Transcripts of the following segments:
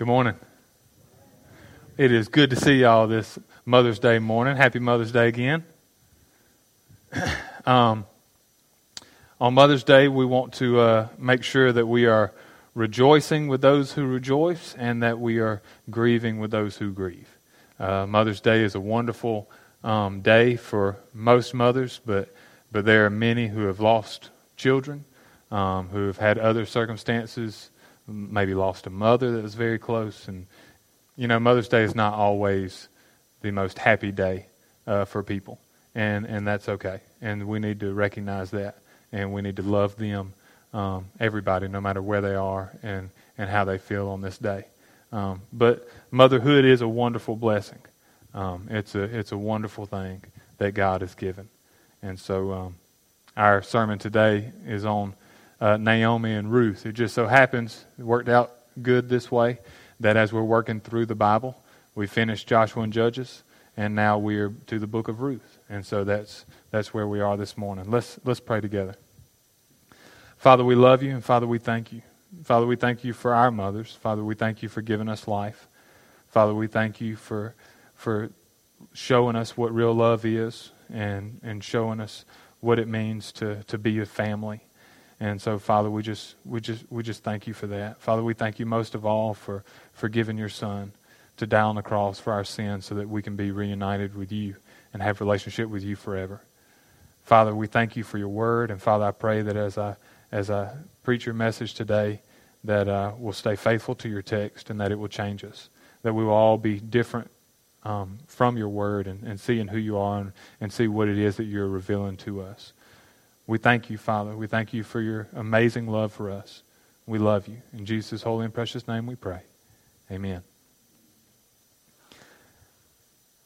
Good morning. It is good to see y'all this Mother's Day morning. Happy Mother's Day again. um, on Mother's Day, we want to uh, make sure that we are rejoicing with those who rejoice and that we are grieving with those who grieve. Uh, Mother's Day is a wonderful um, day for most mothers, but, but there are many who have lost children, um, who have had other circumstances maybe lost a mother that was very close. And, you know, Mother's Day is not always the most happy day uh, for people. And, and that's okay. And we need to recognize that. And we need to love them, um, everybody, no matter where they are and, and how they feel on this day. Um, but motherhood is a wonderful blessing. Um, it's, a, it's a wonderful thing that God has given. And so um, our sermon today is on uh, Naomi and Ruth. It just so happens, it worked out good this way, that as we're working through the Bible, we finished Joshua and Judges, and now we're to the book of Ruth. And so that's, that's where we are this morning. Let's, let's pray together. Father, we love you, and Father, we thank you. Father, we thank you for our mothers. Father, we thank you for giving us life. Father, we thank you for, for showing us what real love is and, and showing us what it means to, to be a family. And so, Father, we just, we, just, we just thank you for that. Father, we thank you most of all for, for giving your Son to die on the cross for our sins so that we can be reunited with you and have relationship with you forever. Father, we thank you for your word. And Father, I pray that as I, as I preach your message today, that uh, we'll stay faithful to your text and that it will change us. That we will all be different um, from your word and, and seeing who you are and, and see what it is that you're revealing to us. We thank you, Father. We thank you for your amazing love for us. We love you. In Jesus' holy and precious name we pray. Amen.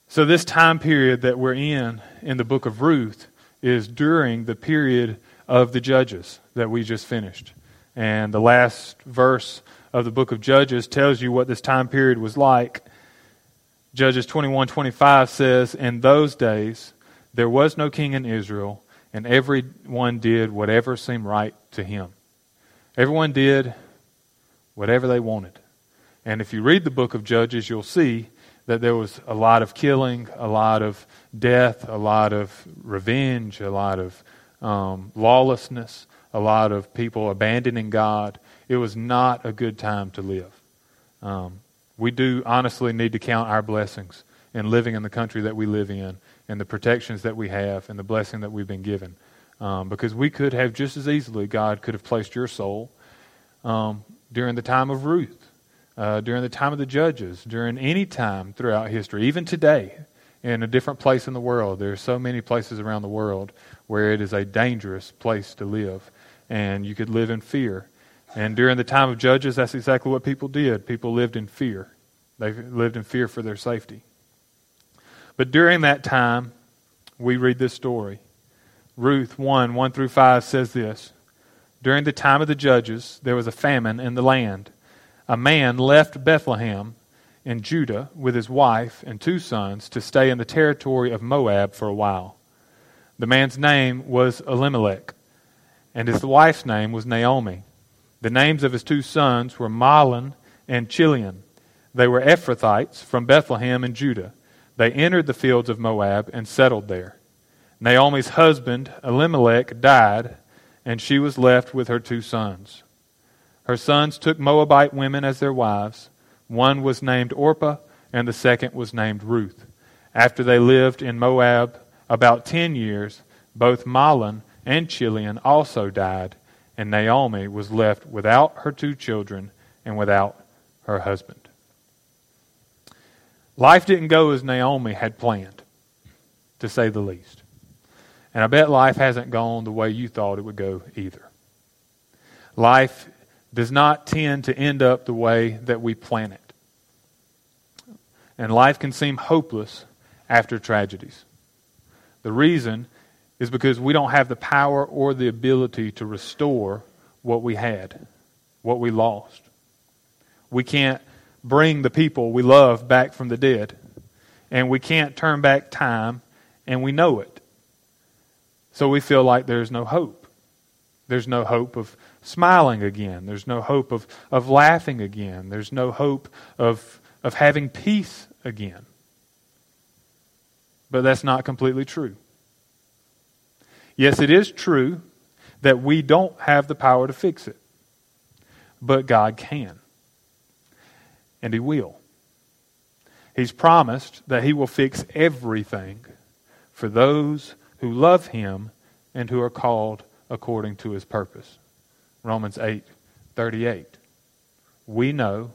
So, this time period that we're in in the book of Ruth is during the period of the Judges that we just finished. And the last verse of the book of Judges tells you what this time period was like. Judges 21 25 says, In those days there was no king in Israel and everyone did whatever seemed right to him. Everyone did whatever they wanted. And if you read the book of Judges, you'll see that there was a lot of killing, a lot of death, a lot of revenge, a lot of um, lawlessness, a lot of people abandoning God. It was not a good time to live. Um, we do honestly need to count our blessings in living in the country that we live in and the protections that we have and the blessing that we've been given. Um, because we could have just as easily, God could have placed your soul um, during the time of Ruth, uh, during the time of the judges, during any time throughout history, even today in a different place in the world. There are so many places around the world where it is a dangerous place to live, and you could live in fear. And during the time of judges, that's exactly what people did. People lived in fear. They lived in fear for their safety. But during that time, we read this story. Ruth 1 1 through 5 says this During the time of the judges, there was a famine in the land. A man left Bethlehem in Judah with his wife and two sons to stay in the territory of Moab for a while. The man's name was Elimelech, and his wife's name was Naomi. The names of his two sons were Mahlon and Chilion. They were Ephrathites from Bethlehem in Judah. They entered the fields of Moab and settled there. Naomi's husband, Elimelech, died, and she was left with her two sons. Her sons took Moabite women as their wives. One was named Orpah, and the second was named Ruth. After they lived in Moab about ten years, both Mahlon and Chilion also died, and Naomi was left without her two children and without her husband. Life didn't go as Naomi had planned, to say the least. And I bet life hasn't gone the way you thought it would go either. Life does not tend to end up the way that we plan it. And life can seem hopeless after tragedies. The reason is because we don't have the power or the ability to restore what we had, what we lost. We can't bring the people we love back from the dead. And we can't turn back time, and we know it. So we feel like there's no hope. There's no hope of smiling again. There's no hope of, of laughing again. There's no hope of, of having peace again. But that's not completely true. Yes, it is true that we don't have the power to fix it, but God can. And He will. He's promised that He will fix everything for those who love Him and who are called according to His purpose. Romans 8 38. We know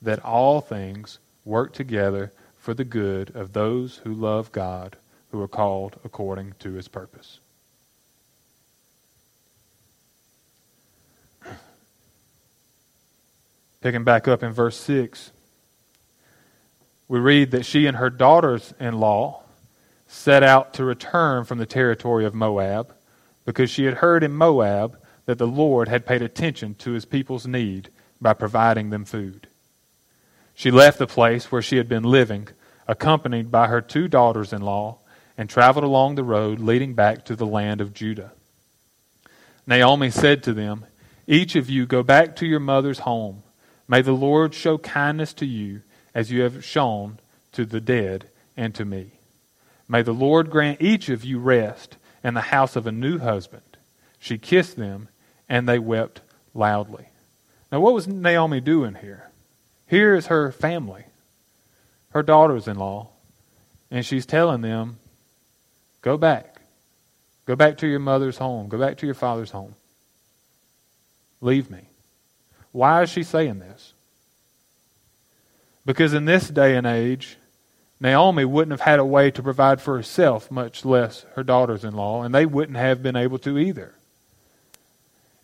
that all things work together for the good of those who love God, who are called according to His purpose. Picking back up in verse 6 we read that she and her daughters in law set out to return from the territory of Moab because she had heard in Moab that the Lord had paid attention to his people's need by providing them food. She left the place where she had been living, accompanied by her two daughters in law, and traveled along the road leading back to the land of Judah. Naomi said to them, Each of you go back to your mother's home. May the Lord show kindness to you as you have shown to the dead and to me. May the Lord grant each of you rest in the house of a new husband. She kissed them, and they wept loudly. Now, what was Naomi doing here? Here is her family, her daughters in law, and she's telling them, Go back. Go back to your mother's home. Go back to your father's home. Leave me. Why is she saying this? Because in this day and age, Naomi wouldn't have had a way to provide for herself, much less her daughters in law, and they wouldn't have been able to either.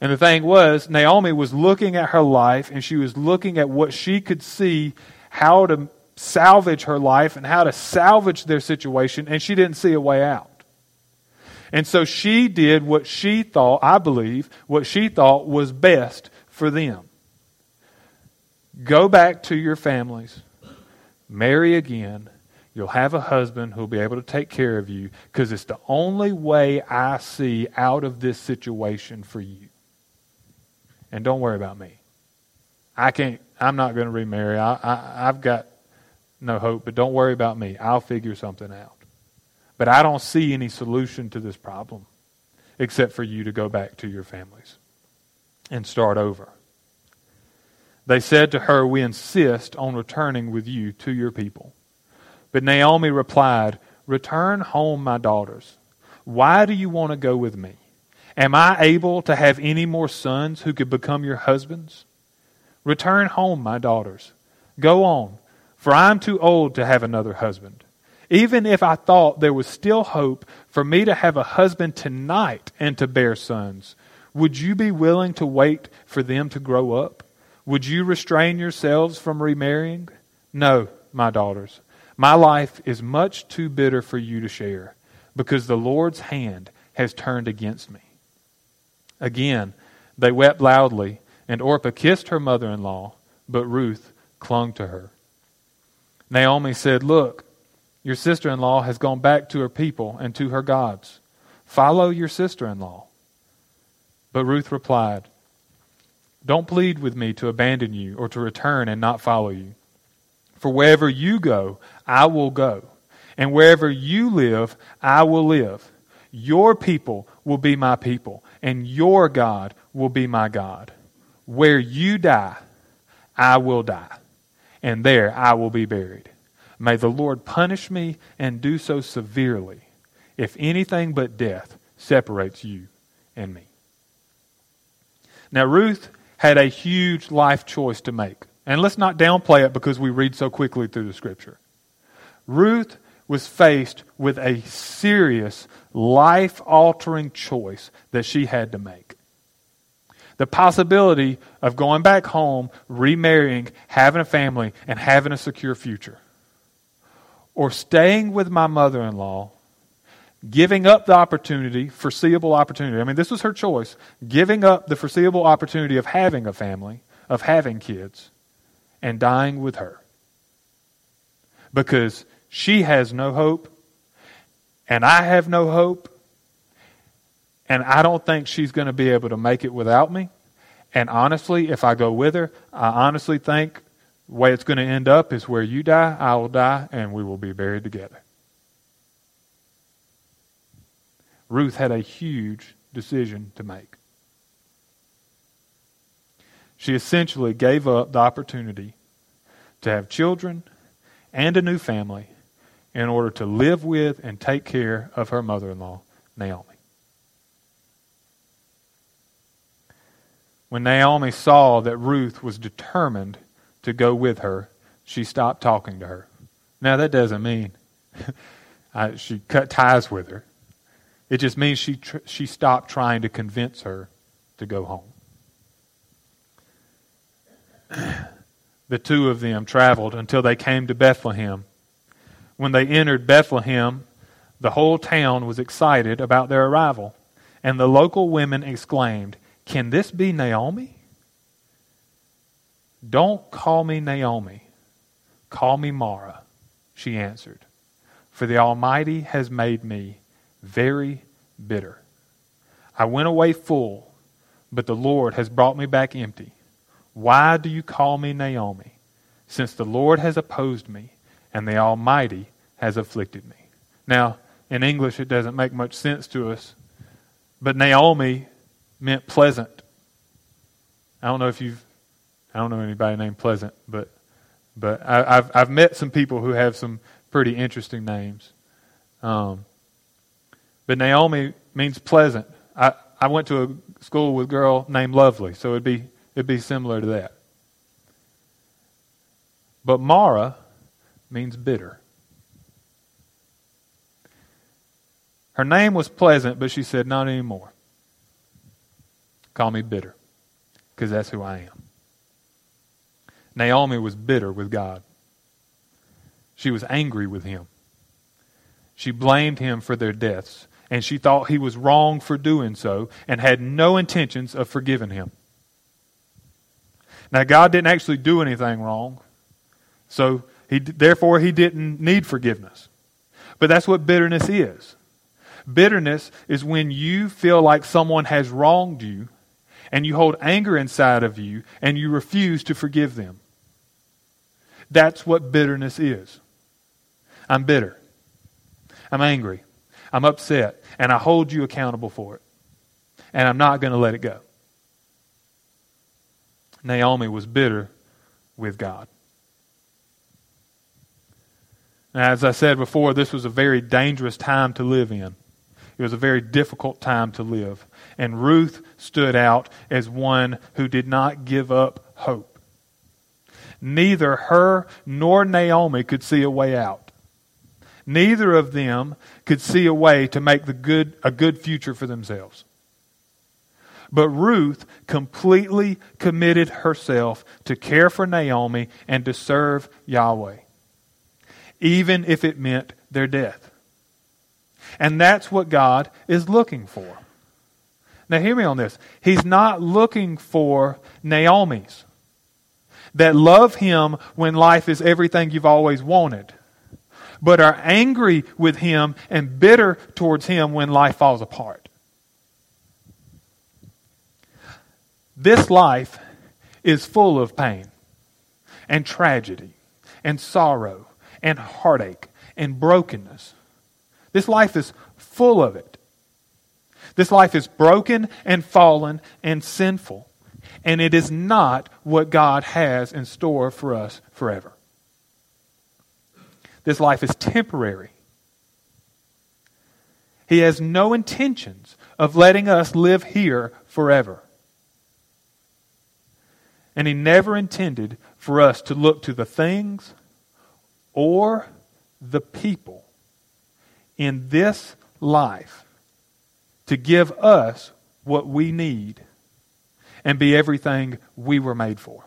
And the thing was, Naomi was looking at her life and she was looking at what she could see how to salvage her life and how to salvage their situation, and she didn't see a way out. And so she did what she thought, I believe, what she thought was best for them. Go back to your families, marry again. You'll have a husband who'll be able to take care of you because it's the only way I see out of this situation for you. And don't worry about me. I can't, I'm not going to remarry. I, I, I've got no hope, but don't worry about me. I'll figure something out. But I don't see any solution to this problem except for you to go back to your families and start over. They said to her, We insist on returning with you to your people. But Naomi replied, Return home, my daughters. Why do you want to go with me? Am I able to have any more sons who could become your husbands? Return home, my daughters. Go on, for I am too old to have another husband. Even if I thought there was still hope for me to have a husband tonight and to bear sons, would you be willing to wait for them to grow up? Would you restrain yourselves from remarrying? No, my daughters. My life is much too bitter for you to share, because the Lord's hand has turned against me. Again, they wept loudly, and Orpah kissed her mother in law, but Ruth clung to her. Naomi said, Look, your sister in law has gone back to her people and to her gods. Follow your sister in law. But Ruth replied, don't plead with me to abandon you or to return and not follow you. For wherever you go, I will go. And wherever you live, I will live. Your people will be my people, and your God will be my God. Where you die, I will die, and there I will be buried. May the Lord punish me and do so severely if anything but death separates you and me. Now, Ruth had a huge life choice to make. And let's not downplay it because we read so quickly through the scripture. Ruth was faced with a serious, life altering choice that she had to make. The possibility of going back home, remarrying, having a family, and having a secure future. Or staying with my mother in law giving up the opportunity, foreseeable opportunity. I mean, this was her choice. Giving up the foreseeable opportunity of having a family, of having kids, and dying with her. Because she has no hope, and I have no hope, And I don't think she's going to be able to make it without me. And honestly, if I go with her, I honestly think the way it's going to end up is where you die, I will die, and we will be buried together. Ruth had a huge decision to make. She essentially gave up the opportunity to have children and a new family in order to live with and take care of her mother in law, Naomi. When Naomi saw that Ruth was determined to go with her, she stopped talking to her. Now, that doesn't mean she cut ties with her. It just means she, tr- she stopped trying to convince her to go home. the two of them traveled until they came to Bethlehem. When they entered Bethlehem, the whole town was excited about their arrival, and the local women exclaimed, can this be Naomi? Don't call me Naomi. Call me Mara, she answered. For the Almighty has made me very bitter. I went away full, but the Lord has brought me back empty. Why do you call me Naomi? Since the Lord has opposed me and the Almighty has afflicted me. Now, in English, it doesn't make much sense to us, but Naomi meant pleasant. I don't know if you've, I don't know anybody named Pleasant, but, but I, have I've met some people who have some pretty interesting names. Um, but Naomi means pleasant. I, I went to a school with a girl named Lovely, so it'd be, it'd be similar to that. But Mara means bitter. Her name was pleasant, but she said, not anymore. Call me bitter, because that's who I am. Naomi was bitter with God. She was angry with him. She blamed him for their deaths, and she thought he was wrong for doing so and had no intentions of forgiving him. Now, God didn't actually do anything wrong, so he, therefore he didn't need forgiveness. But that's what bitterness is. Bitterness is when you feel like someone has wronged you and you hold anger inside of you and you refuse to forgive them. That's what bitterness is. I'm bitter. I'm angry. I'm upset. And I hold you accountable for it. And I'm not going to let it go. Naomi was bitter with God. Now, as I said before, this was a very dangerous time to live in. It was a very difficult time to live. And Ruth stood out as one who did not give up hope. Neither her nor Naomi could see a way out. Neither of them could see a way to make the good, a good future for themselves. But Ruth completely committed herself to care for Naomi and to serve Yahweh, even if it meant their death. And that's what God is looking for. Now, hear me on this. He's not looking for Naomi's that love Him when life is everything you've always wanted, but are angry with Him and bitter towards Him when life falls apart. This life is full of pain and tragedy and sorrow and heartache and brokenness. This life is full of it. This life is broken and fallen and sinful. And it is not what God has in store for us forever. This life is temporary. He has no intentions of letting us live here forever. And He never intended for us to look to the things or the people in this life to give us what we need and be everything we were made for.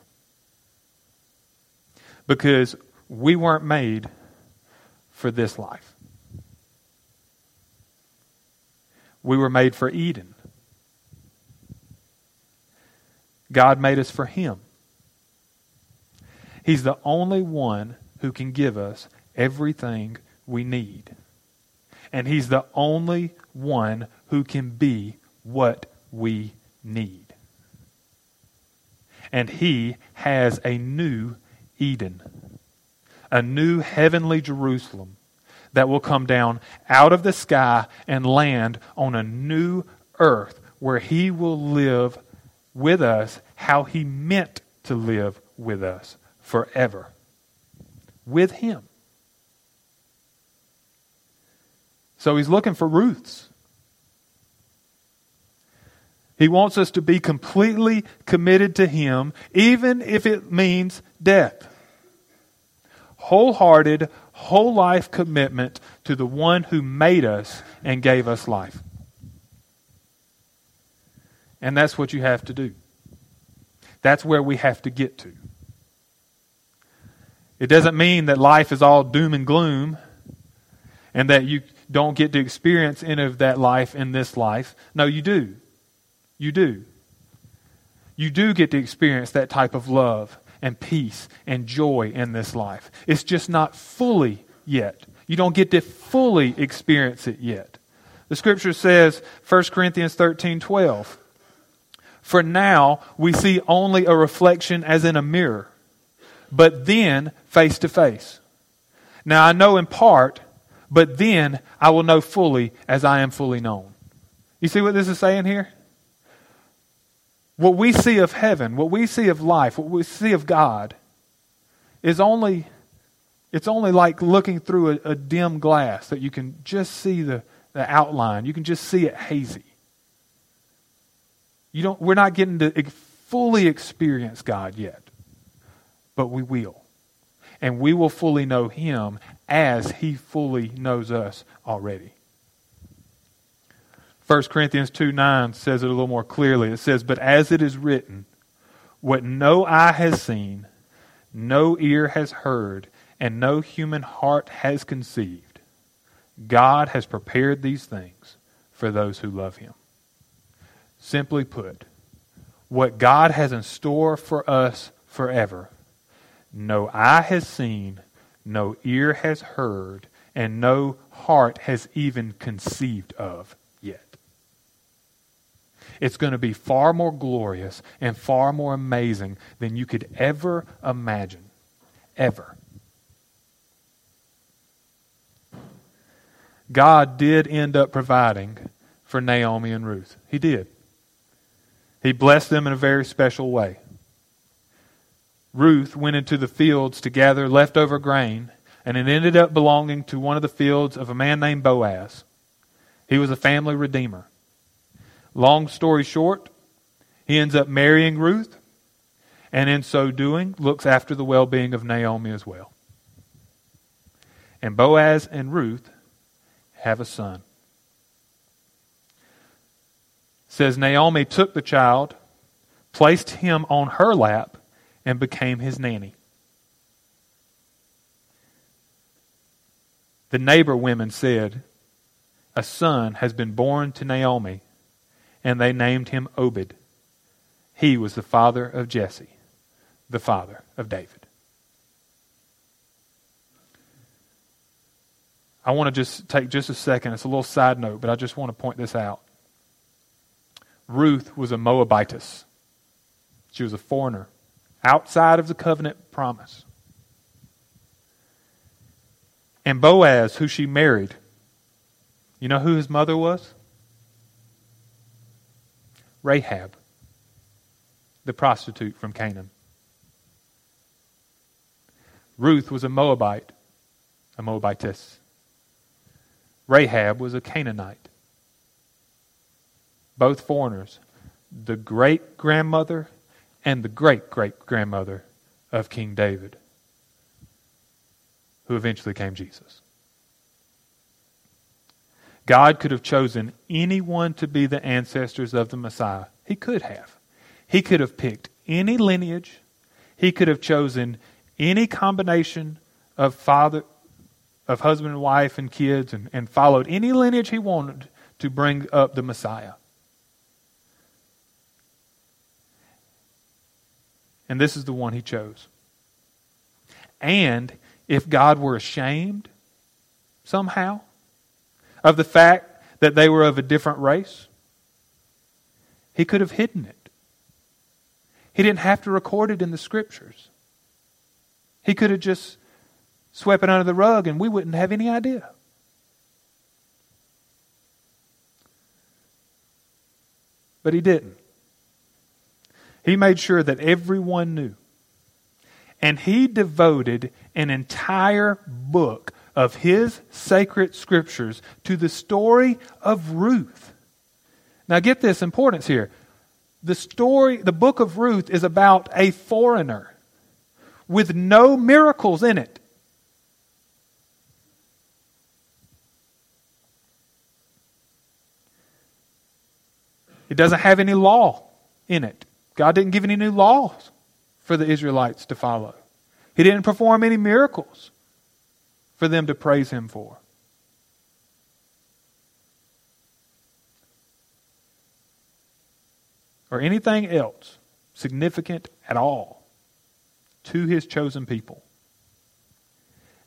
Because we weren't made for this life. We were made for Eden. God made us for Him. He's the only one who can give us everything we need and He's the only one who can be what we need. And He has a new Eden, a new heavenly Jerusalem that will come down out of the sky and land on a new earth where He will live with us how He meant to live with us forever. With Him. So He's looking for Ruths. He wants us to be completely committed to Him, even if it means death. Wholehearted, whole life commitment to the one who made us and gave us life. And that's what you have to do. That's where we have to get to. It doesn't mean that life is all doom and gloom and that you don't get to experience any of that life in this life. No, you do. You do. You do get to experience that type of love and peace and joy in this life. It's just not fully yet. You don't get to fully experience it yet. The scripture says, 1 Corinthians 13 12, for now, we see only a reflection as in a mirror, but then face to face. Now I know in part, but then I will know fully as I am fully known. You see what this is saying here? What we see of heaven, what we see of life, what we see of God is only it's only like looking through a, a dim glass that you can just see the, the outline. You can just see it hazy. You don't, we're not getting to fully experience God yet, but we will. And we will fully know Him as He fully knows us already. 1 Corinthians 2 9 says it a little more clearly. It says, But as it is written, what no eye has seen, no ear has heard, and no human heart has conceived, God has prepared these things for those who love Him. Simply put, what God has in store for us forever, no eye has seen, no ear has heard, and no heart has even conceived of. It's going to be far more glorious and far more amazing than you could ever imagine. Ever. God did end up providing for Naomi and Ruth. He did. He blessed them in a very special way. Ruth went into the fields to gather leftover grain, and it ended up belonging to one of the fields of a man named Boaz. He was a family redeemer. Long story short, he ends up marrying Ruth, and in so doing, looks after the well being of Naomi as well. And Boaz and Ruth have a son says Naomi took the child, placed him on her lap, and became his nanny. The neighbor women said, A son has been born to Naomi, and they named him Obed. He was the father of Jesse, the father of David. I want to just take just a second. It's a little side note, but I just want to point this out. Ruth was a Moabitess. She was a foreigner outside of the covenant promise. And Boaz, who she married, you know who his mother was? Rahab, the prostitute from Canaan. Ruth was a Moabite, a Moabitess. Rahab was a Canaanite both foreigners, the great grandmother and the great great grandmother of King David, who eventually came Jesus. God could have chosen anyone to be the ancestors of the Messiah. He could have. He could have picked any lineage. He could have chosen any combination of father, of husband and wife and kids, and, and followed any lineage he wanted to bring up the Messiah. And this is the one he chose. And if God were ashamed somehow of the fact that they were of a different race, He could have hidden it. He didn't have to record it in the scriptures. He could have just swept it under the rug and we wouldn't have any idea. But he didn't. He made sure that everyone knew. And he devoted an entire book of his sacred scriptures to the story of Ruth. Now, get this importance here. The story, the book of Ruth, is about a foreigner with no miracles in it. It doesn't have any law in it. God didn't give any new laws for the Israelites to follow. He didn't perform any miracles for them to praise Him for. Or anything else significant at all to His chosen people,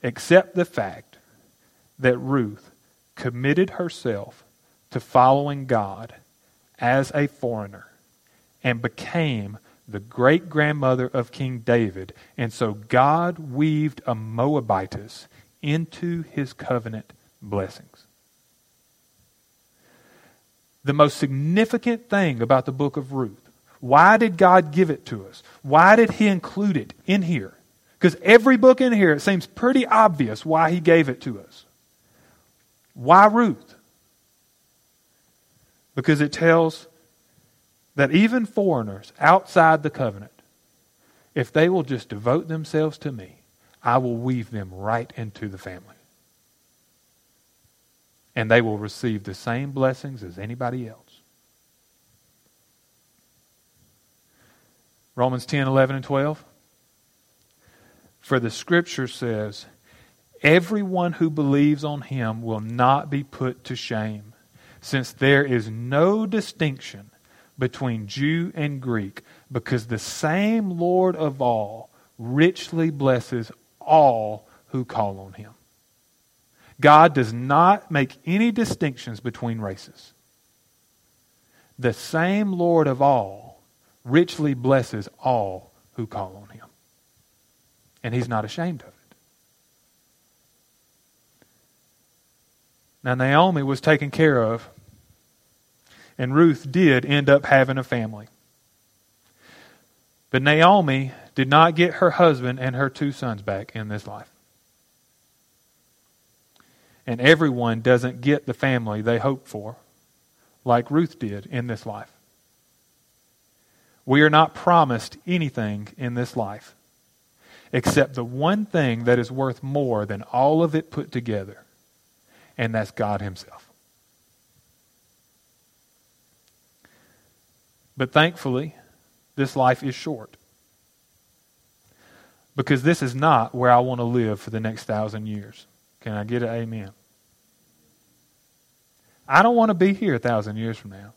except the fact that Ruth committed herself to following God as a foreigner and became the great grandmother of King David. And so God weaved a Moabitess into his covenant blessings. The most significant thing about the book of Ruth why did God give it to us? Why did He include it in here? Because every book in here, it seems pretty obvious why He gave it to us. Why Ruth? Because it tells that even foreigners outside the covenant, if they will just devote themselves to me, I will weave them right into the family. And they will receive the same blessings as anybody else. Romans 10, 11, and 12. For the scripture says, Everyone who believes on him will not be put to shame since there is no distinction between Jew and Greek, because the same Lord of all richly blesses all who call on him. God does not make any distinctions between races. The same Lord of all richly blesses all who call on him. And he's not ashamed of it. Now, Naomi was taken care of and Ruth did end up having a family. But Naomi did not get her husband and her two sons back in this life. And everyone doesn't get the family they hope for, like Ruth did in this life. We are not promised anything in this life except the one thing that is worth more than all of it put together, and that's God Himself. But thankfully, this life is short. Because this is not where I want to live for the next thousand years. Can I get an amen? I don't want to be here a thousand years from now.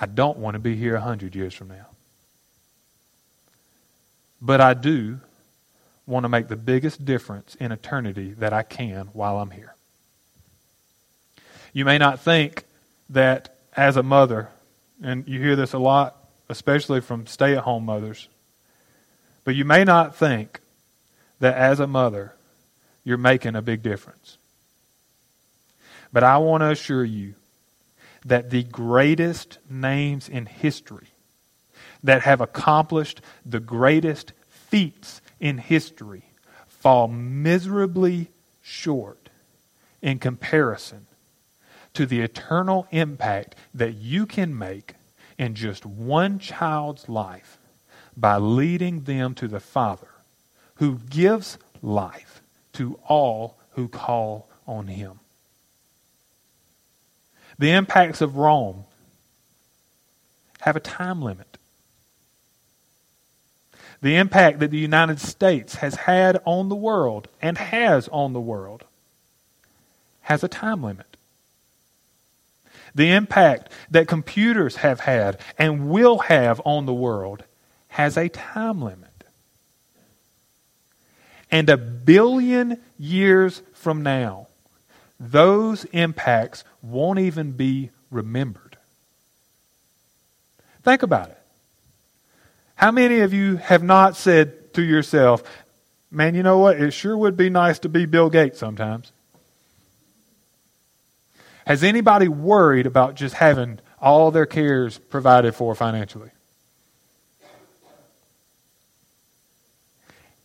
I don't want to be here a hundred years from now. But I do want to make the biggest difference in eternity that I can while I'm here. You may not think that as a mother and you hear this a lot, especially from stay at home mothers. But you may not think that as a mother, you're making a big difference. But I want to assure you that the greatest names in history that have accomplished the greatest feats in history fall miserably short in comparison to the eternal impact that you can make in just one child's life by leading them to the Father who gives life to all who call on him. The impacts of Rome have a time limit. The impact that the United States has had on the world and has on the world has a time limit the impact that computers have had and will have on the world has a time limit. And a billion years from now, those impacts won't even be remembered. Think about it. How many of you have not said to yourself, man, you know what? It sure would be nice to be Bill Gates sometimes. Has anybody worried about just having all their cares provided for financially?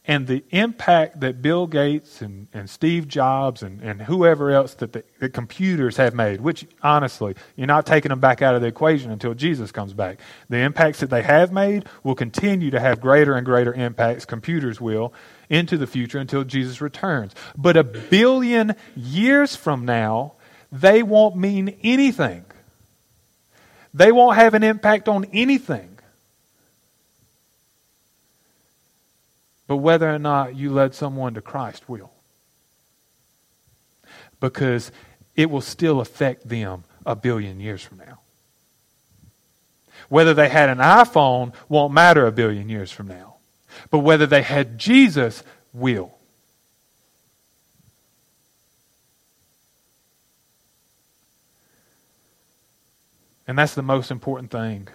and the impact that Bill Gates and, and Steve Jobs and, and whoever else that the, computers have made, which honestly, you're not taking them back out of the equation until Jesus comes back. The impacts that they have made will continue to have greater and greater impacts, computers will, into the future until Jesus returns. But a billion years from now, they won't mean anything. They won't have an impact on anything. But whether or not you led someone to Christ will. Because it will still affect them a billion years from now. Whether they had an iPhone won't matter a billion years from now. But whether they had Jesus will. And that's the most important thing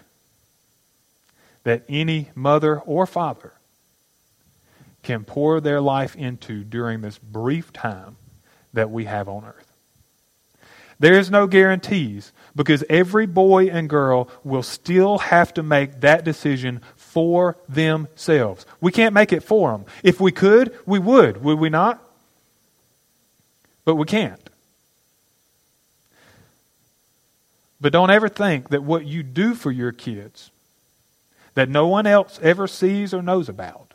that any mother or father can pour their life into during this brief time that we have on earth. There is no guarantees because every boy and girl will still have to make that decision for themselves. We can't make it for them. If we could, we would, would we not? But we can't. But don't ever think that what you do for your kids, that no one else ever sees or knows about,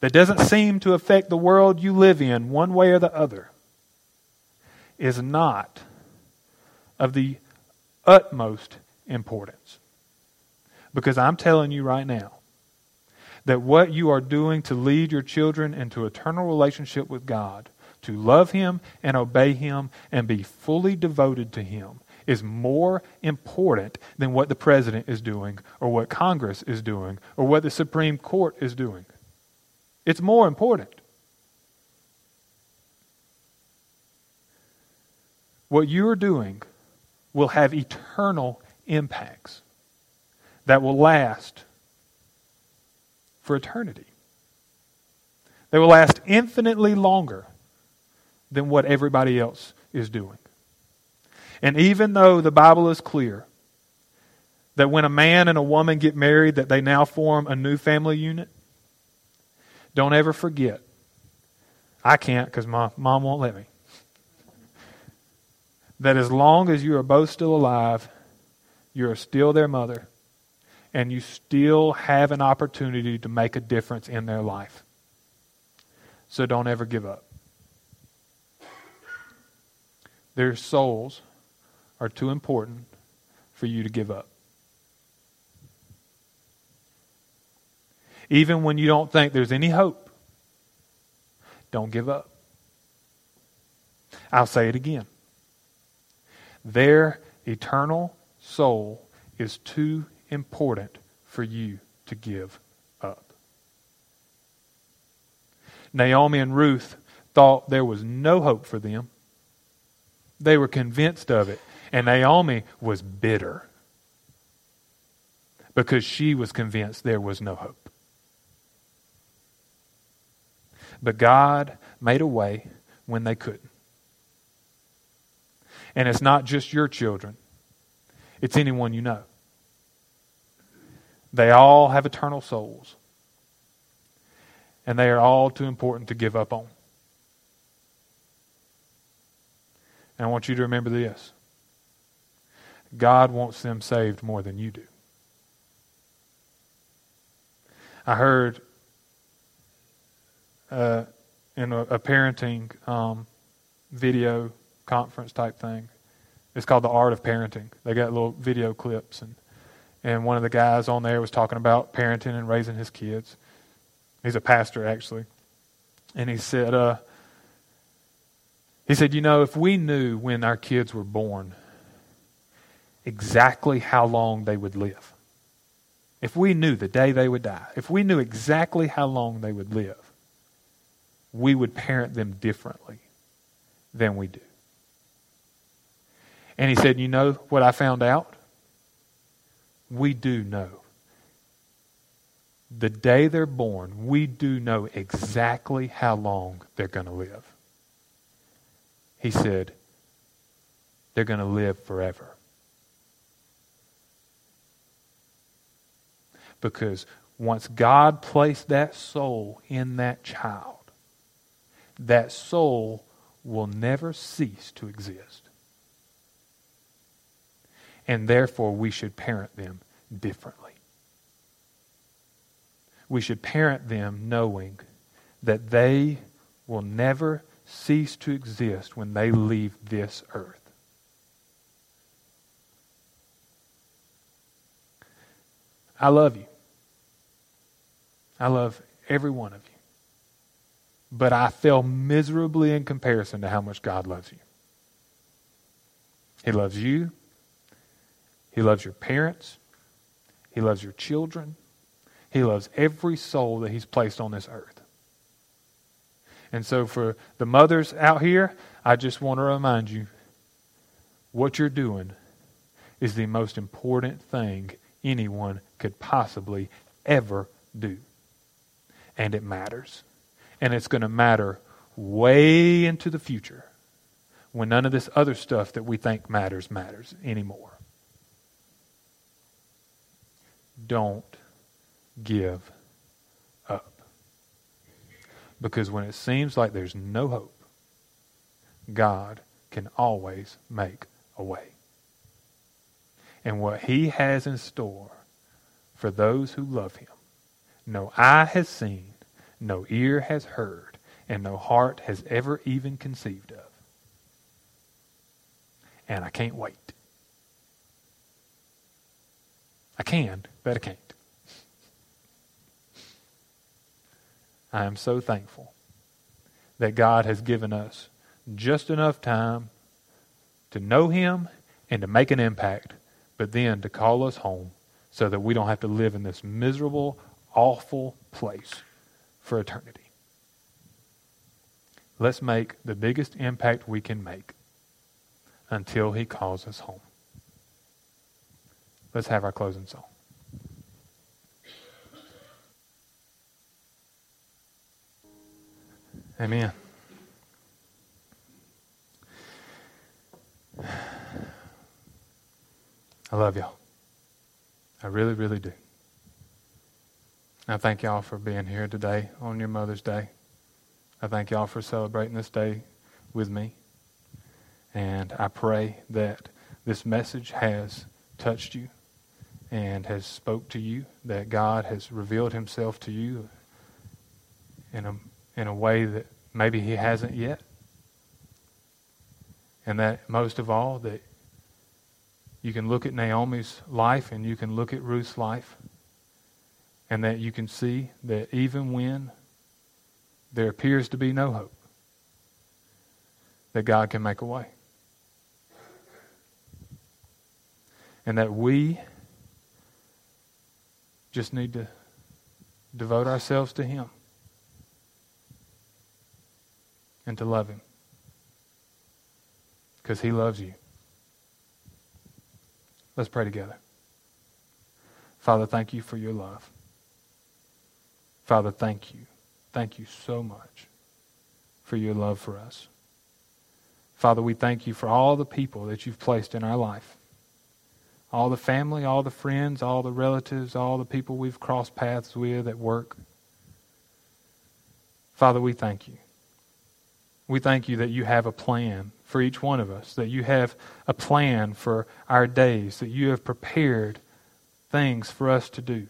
that doesn't seem to affect the world you live in one way or the other is not of the utmost importance. Because I'm telling you right now that what you are doing to lead your children into eternal relationship with God, to love Him and obey Him and be fully devoted to Him, is more important than what the president is doing or what Congress is doing or what the Supreme Court is doing. It's more important. What you're doing will have eternal impacts that will last for eternity. They will last infinitely longer than what everybody else is doing. And even though the Bible is clear that when a man and a woman get married that they now form a new family unit, don't ever forget. I can't because my mom won't let me. That as long as you are both still alive, you are still their mother, and you still have an opportunity to make a difference in their life. So don't ever give up. Their souls are too important for you to give up. Even when you don't think there's any hope, don't give up. I'll say it again. Their eternal soul is too important for you to give up. Naomi and Ruth thought there was no hope for them. They were convinced of it. And Naomi was bitter because she was convinced there was no hope. But God made a way when they couldn't. And it's not just your children, it's anyone you know. They all have eternal souls. And they are all too important to give up on. And I want you to remember this God wants them saved more than you do. I heard uh, in a, a parenting um, video conference type thing. It's called The Art of Parenting. They got little video clips, and and one of the guys on there was talking about parenting and raising his kids. He's a pastor actually, and he said, uh, he said, you know, if we knew when our kids were born exactly how long they would live, if we knew the day they would die, if we knew exactly how long they would live, we would parent them differently than we do. And he said, You know what I found out? we do know. The day they're born, we do know exactly how long they're going to live. He said, they're going to live forever. Because once God placed that soul in that child, that soul will never cease to exist. And therefore, we should parent them differently. We should parent them knowing that they will never cease to exist when they leave this earth. I love you. I love every one of you. But I fail miserably in comparison to how much God loves you. He loves you. He loves your parents. He loves your children. He loves every soul that He's placed on this earth. And so, for the mothers out here, I just want to remind you what you're doing is the most important thing anyone could possibly ever do. And it matters. And it's going to matter way into the future when none of this other stuff that we think matters matters anymore. Don't give up. Because when it seems like there's no hope, God can always make a way. And what He has in store for those who love Him, no eye has seen, no ear has heard, and no heart has ever even conceived of. And I can't wait. I can, but I can't. I am so thankful that God has given us just enough time to know Him and to make an impact, but then to call us home so that we don't have to live in this miserable, awful place for eternity. Let's make the biggest impact we can make until He calls us home. Let's have our closing song. Amen. I love y'all. I really, really do. I thank y'all for being here today on your Mother's Day. I thank y'all for celebrating this day with me. And I pray that this message has touched you and has spoke to you, that God has revealed himself to you in a, in a way that maybe he hasn't yet. And that most of all, that you can look at Naomi's life and you can look at Ruth's life, and that you can see that even when there appears to be no hope, that God can make a way. And that we just need to devote ourselves to Him and to love Him because He loves you. Let's pray together. Father, thank you for your love. Father, thank you. Thank you so much for your love for us. Father, we thank you for all the people that you've placed in our life. All the family, all the friends, all the relatives, all the people we've crossed paths with at work. Father, we thank you. We thank you that you have a plan for each one of us, that you have a plan for our days, that you have prepared things for us to do,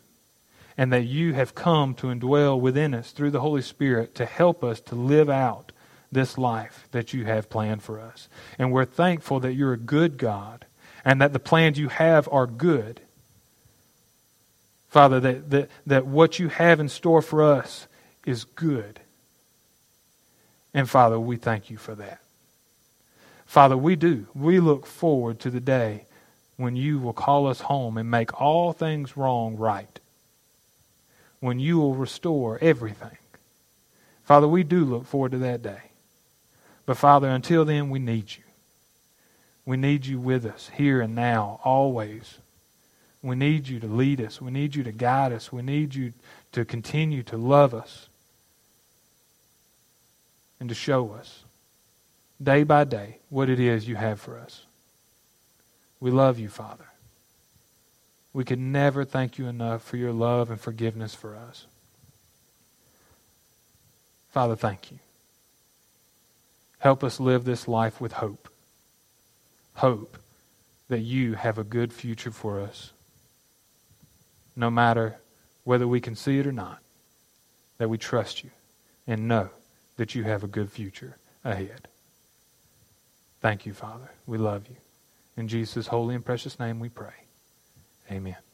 and that you have come to indwell within us through the Holy Spirit to help us to live out this life that you have planned for us. And we're thankful that you're a good God and that the plans you have are good. Father, that, that, that what you have in store for us is good. And Father, we thank you for that. Father, we do. We look forward to the day when you will call us home and make all things wrong right. When you will restore everything. Father, we do look forward to that day. But Father, until then, we need you. We need you with us here and now, always. We need you to lead us. We need you to guide us. We need you to continue to love us and to show us day by day what it is you have for us. We love you, Father. We could never thank you enough for your love and forgiveness for us. Father, thank you. Help us live this life with hope. Hope that you have a good future for us no matter whether we can see it or not, that we trust you and know that you have a good future ahead. Thank you, Father. We love you. In Jesus' holy and precious name we pray. Amen.